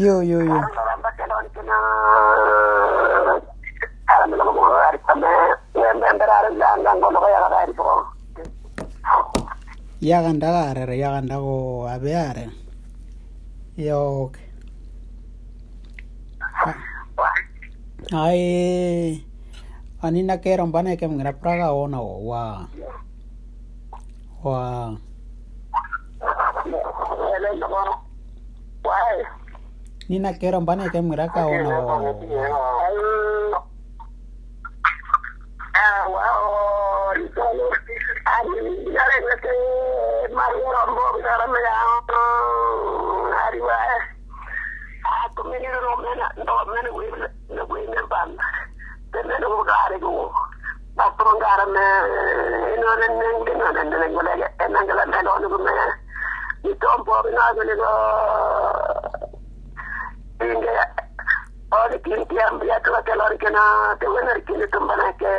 yo, yo, yo. yagandagaarere yagandago abeare yok ai ah. ani nakero mbane ke mngira praga ona wo wa wa Why? No Wai. Ni na kera mbane kem ngra ka ona o. Ah, wow. Ari yare ke mari rombo gara me ya. Ari wa. Aku meni ro mena ndo mena wi ne wi ne ban. Te mena ko gare ko. Bakto ngara me ino ne ne ne ne ne ne ngole e nangala me do ko me. Ni tompo na ko ne ko. Inge Ori kini tiam biya tu ke lori kena te wenar kini tumbana ke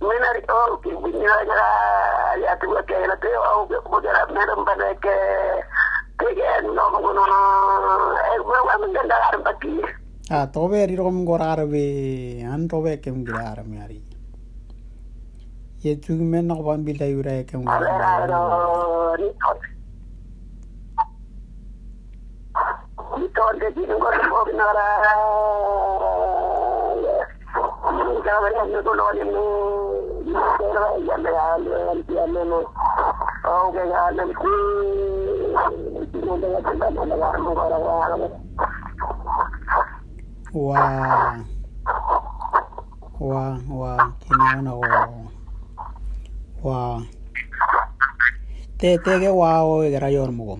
menar oh ki binya ya ya tu ke la te oh ko jara menar bana ke te ke no no e da ar baki Ah, tobe ri rom gor arbe an tobe kem gira arme ari. Ye tu men no ban bil yura kem gor. Wow. Wow, wow, kinaona wow. Wow. Te te ke wow, ke rayor mugo.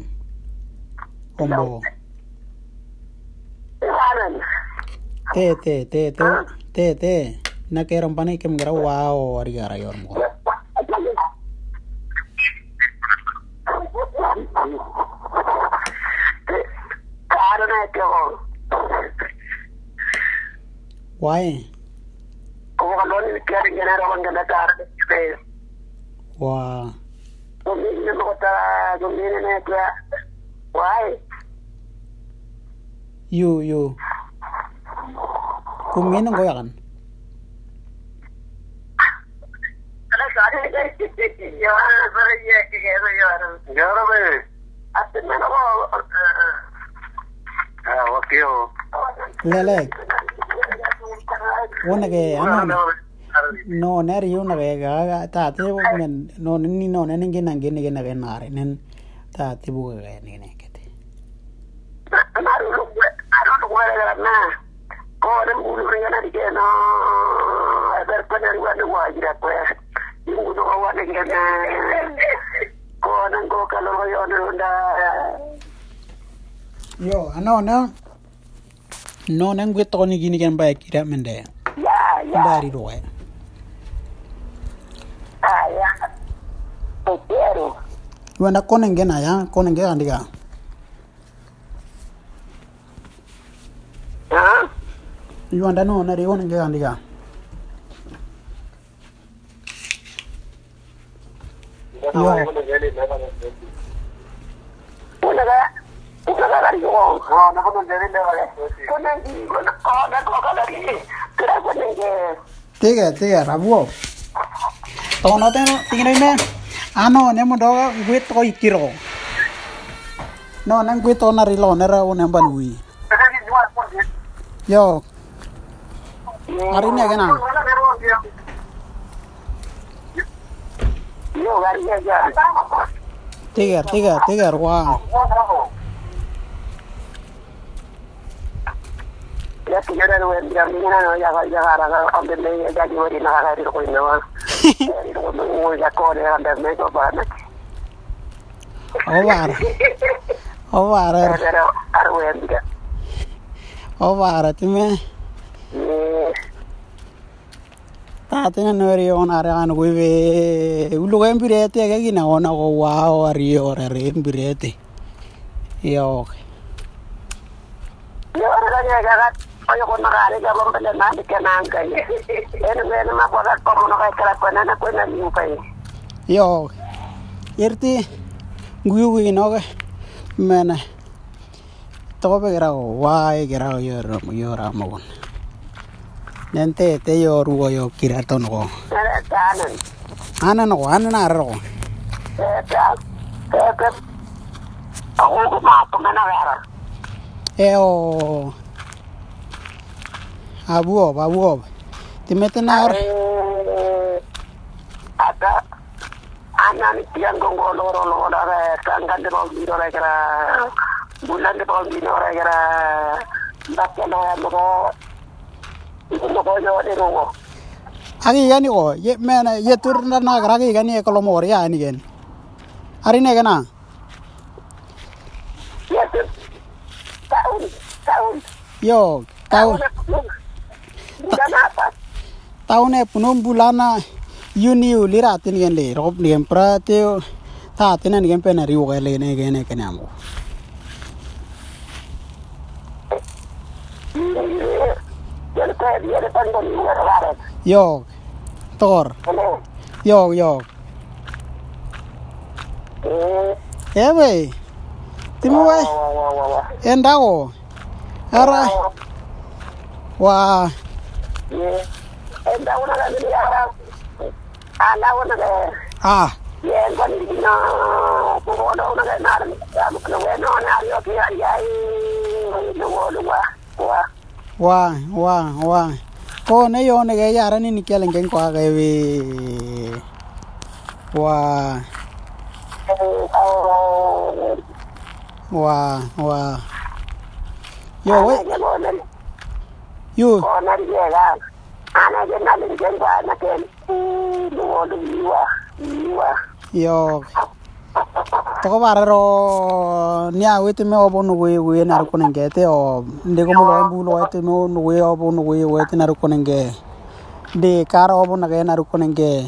Te te te te te te. Na ke rom pane kem gara o ari gara yor mo. Why? como kalau ni 국민은 거야간. ಲೇಲೆ ಉನಗೆ ನೋನೆ ರೀ ಉನಗೆ ತಾತಿ ಹೋಗ್ಮೇನ್ ನೋನೆ ನೀ ನೋನೆ ನಿಂಗೆ ನಂಗೆ ನಿಗೆ ನಗೆ ನಾರೆ ನೆನ್ ತಾತಿ ಬುಗ ನಿಗೆ ನೆಕತೆ ನಾನು ನಾನು kaya saya orang. Garo be. Asin mana ko, Ah, wakio. Lele. Wona ke ano no ner yu na ke ga ta te bu men no ni no ne ngi na ngi ngi na ke nare nen ta te bu ga ni ne ke te. naru lu, naru lu wala na. Ko na mulu ringa na dike na, ber pa na riwa na wajira ko. Yung uno ko wala nga na. Ko na ko kaloro yon na. Yo ano no no ne ngi to ni gini ken ba kira men de. Ya, ya. Ndari ro ai. Ah, ya. Quiero. Wanda konen nge na ya konen nge andiga. ¿Ah? Yu anda no na ri konen nge andiga. Una ka, una ka lari ko. Ah, nako nun dere le wala. Ko na di, ko na ko na ko ka lari. Kira ko na ke. Tiga tiga rabu. No te no tingin me. Ano ne mo do gwe to ikiro. No nang gwe to na ri lo na ra o ne banui. Kasi ni jual pun dia. Yo. Arinegena. Tiga, tiga, tiga rgba. La señora de mañana hoy va a llegar a donde está que viene a dar el cuento. Hoy la corre grandes metros para México. Omar. Omar. Ahora, ahora es día. Omar, te me tatena noriona are gane kobe ulo ke mpirete ke ke naona go wa o ari ore re mpirete. Yo yo re ga nyaka ga oyo go na gare ga bombe le nane ke nang ka ye. Ene me ene ma bona ko mo ga e tsala kona e na kona ni mo pae yo irti nguyu nguyu no ke mena tobe gra go wa e gra go yo ra yo ra mo nente te yo ruo yo kirato no anan. Anan no anan arro eo abuo abuo timetenar ada anan tiang gonggo loro loro re. Tangkan de bol biro re kira bulan de bol biro re kira bakal no mo Ko yo agi gani ye mena ye tur na na gra gi gani ko lo mor ya ni gen ari ne gana Yes. Taun. Taun. yo taune punum bulana yuni ulira tin gen le rob ta tin ni gen pena riwo le ne gen ne ken amo Jadi saya dia depan dan dia kemarin. yo tor Ini. yo yo Eh. e we timu we Wah, wah, wah, wah. enda go ara wa. Eh, tahu nak ada dia orang. Ah, ah Ya, di wa wa waa waa waa koone yooneke yara nini kialenke nkwakewe waa waa waa yowe yu yo togobarero niawitime obo nugui gui narukunengete o. Ndigo mulombu lwaitime nugui obo nugui wete narukunenge ndi kara obo nage narukunenge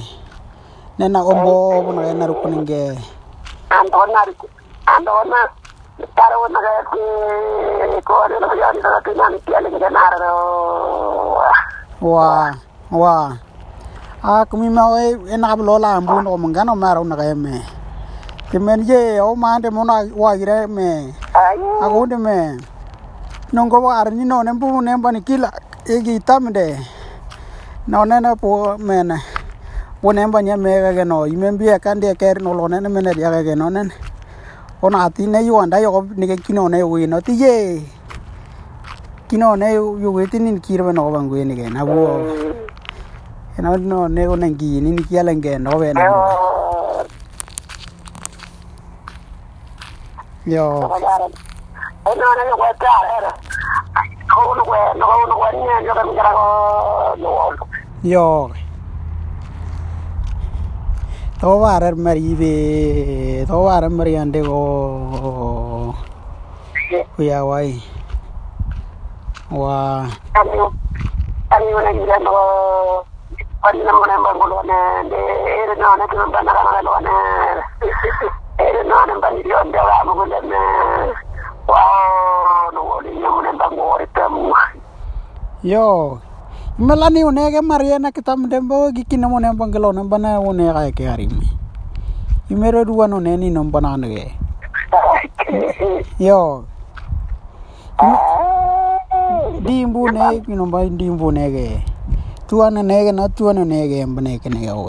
nena ombo obo nage narukunenge andona wa wa. A kumime o enagablo lambu no mungano maro te men ye o ma de mo na wa ire me. Ako de me. Nong ko ar ni no ne bu ne ba kila e gi tam de. No ne na po me na wo ne ba ni me ga no. I me bi ka de ke no lo ne ne me ne ya ga no ne ona ti ne yu anda yo ge kino ne wi no ti ye. Kino ne yu wi ti ni ki re no ba ngwe ni ge na bu no no ne o ne gi ni ki ala ge no be na Yo. So I got it. And no, no, no, no, Kone kwen, kone kwen nye, yo kwen kira kone wong. Yo. तो वार मरी बे तो वार मरी अंडे को या वाई वाह अभी उन्हें गिरा तो पन्ना मुने बंगलों ने दे इरना ने तुम बना रहा लोने nak nak nak na. Eh, no, nak bani dia anda lah bulu na. Wow, no, ni nama nama bulu itu. yo melani ke mariana kita namo ne bangalo ne bana une ka ke hari me imero duwa no ne ni no bana ne yo dimbu ne ki no ba dimbu ke tuana ne ke na tuana ke mbane ke ne o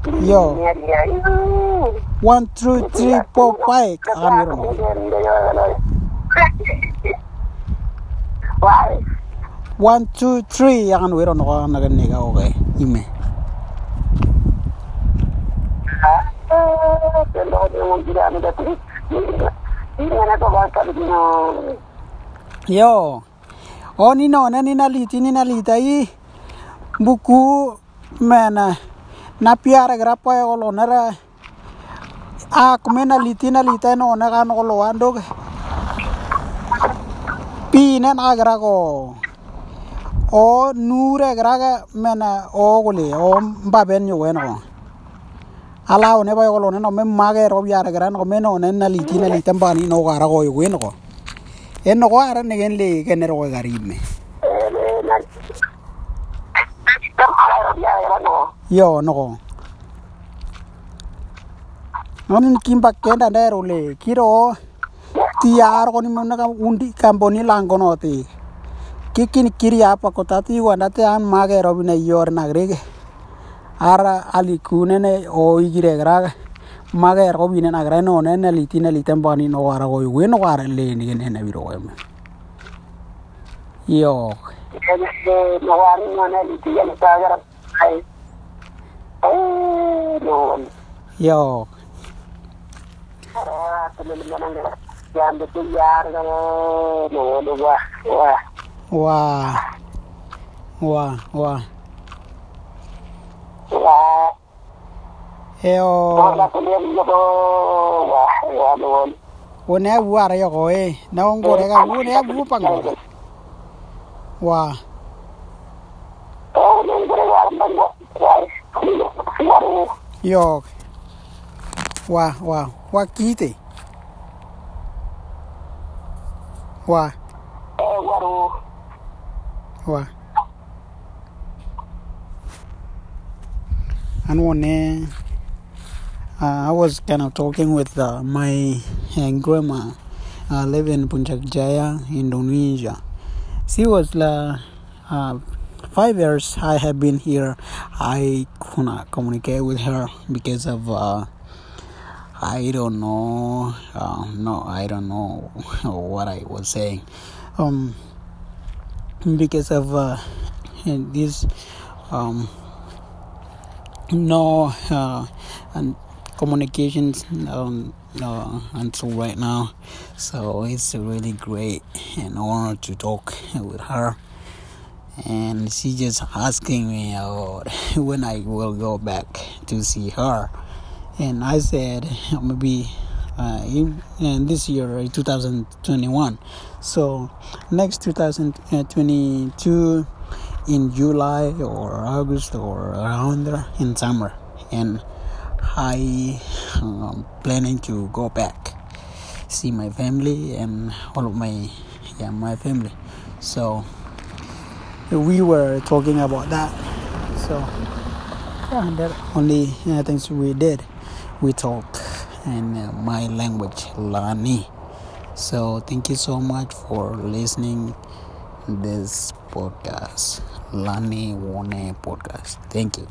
Yo. One two three four five. Kan ro Why? one two three. Yang wero no na ke ne ka o ke ime. Yo. O ni no na ni na li ti ni na li tai buku mena na piara grapa e olo na ra a kumena li ti na li tai no na ka no lo ando ke pi na na gra ko o nure gra ga mena o gole o mbaben yo weno ala o ne ba yo lo ne no me mage ro biara gra no me no ne na li ti na li tamba ni no gara go yo weno ko en no go ara ne gen le gen ro yo nogo go Ngani kimba kenda ndero le kiro tiar ko ni mona undi kamboni lango no ti. Kikin kiri apa ko tati wanda te an mage robine yor nagrege. Ara ali kunene o igire graga. Mage robine nagre no ne ne litine litembani no ara go we no ara le ni ne ne biro em. Yo, no wari no ne li ti ne ta gara no yo, ah to le mana ngara ya mbe tu yar ga no no wa wa wah, wah, wah. wa Yo, la to le yo wa wa no one bu ara yo ko e. Na on gore ga bu pango. Wah, oh no ngore wa bango wa wa yo. Wah, wah, wah kite. Wah, waru wah. And one uh, I was kind of talking with uh, my uh, grandma, uh, live in Puncak Jaya, Indonesia. She was uh, uh, five years I have been here. I could not communicate with her because of uh, I don't know. Uh, no, I don't know what I was saying. Um, because of uh, this um, no uh, and communications um, until right now. So it's really great and honor to talk with her. And she just asking me about when I will go back to see her. And I said maybe uh, in, in this year, uh, 2021. So next 2022 in July or August or around there in summer. And I am planning to go back see my family and all of my yeah my family so we were talking about that. So yeah that only uh, things we did we talk in uh, my language lani. So thank you so much for listening this podcast lani one podcast. Thank you